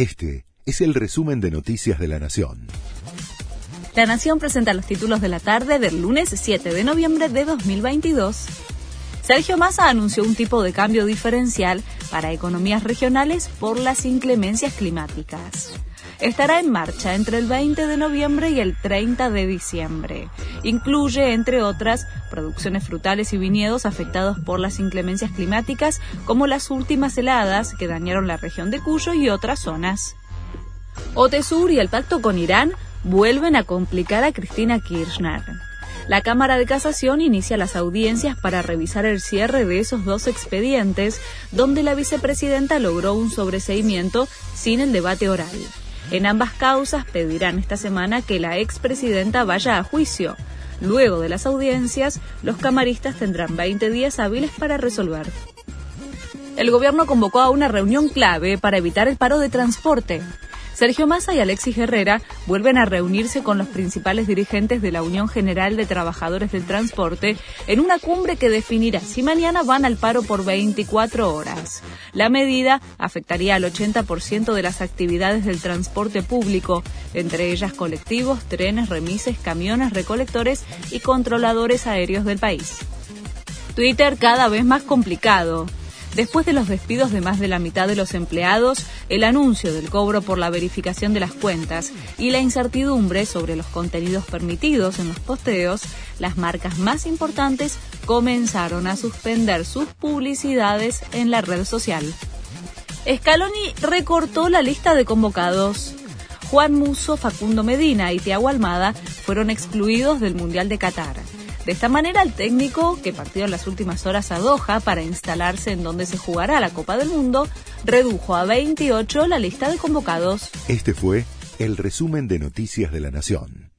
Este es el resumen de Noticias de la Nación. La Nación presenta los títulos de la tarde del lunes 7 de noviembre de 2022. Sergio Massa anunció un tipo de cambio diferencial para economías regionales por las inclemencias climáticas estará en marcha entre el 20 de noviembre y el 30 de diciembre. Incluye, entre otras, producciones frutales y viñedos afectados por las inclemencias climáticas, como las últimas heladas que dañaron la región de Cuyo y otras zonas. OTESUR y el pacto con Irán vuelven a complicar a Cristina Kirchner. La Cámara de Casación inicia las audiencias para revisar el cierre de esos dos expedientes, donde la vicepresidenta logró un sobreseimiento sin el debate oral. En ambas causas pedirán esta semana que la expresidenta vaya a juicio. Luego de las audiencias, los camaristas tendrán 20 días hábiles para resolver. El gobierno convocó a una reunión clave para evitar el paro de transporte. Sergio Massa y Alexis Herrera vuelven a reunirse con los principales dirigentes de la Unión General de Trabajadores del Transporte en una cumbre que definirá si mañana van al paro por 24 horas. La medida afectaría al 80% de las actividades del transporte público, entre ellas colectivos, trenes, remises, camiones, recolectores y controladores aéreos del país. Twitter cada vez más complicado. Después de los despidos de más de la mitad de los empleados, el anuncio del cobro por la verificación de las cuentas y la incertidumbre sobre los contenidos permitidos en los posteos, las marcas más importantes comenzaron a suspender sus publicidades en la red social. Scaloni recortó la lista de convocados. Juan Muso, Facundo Medina y Tiago Almada fueron excluidos del Mundial de Qatar. De esta manera, el técnico, que partió en las últimas horas a Doha para instalarse en donde se jugará la Copa del Mundo, redujo a 28 la lista de convocados. Este fue el resumen de Noticias de la Nación.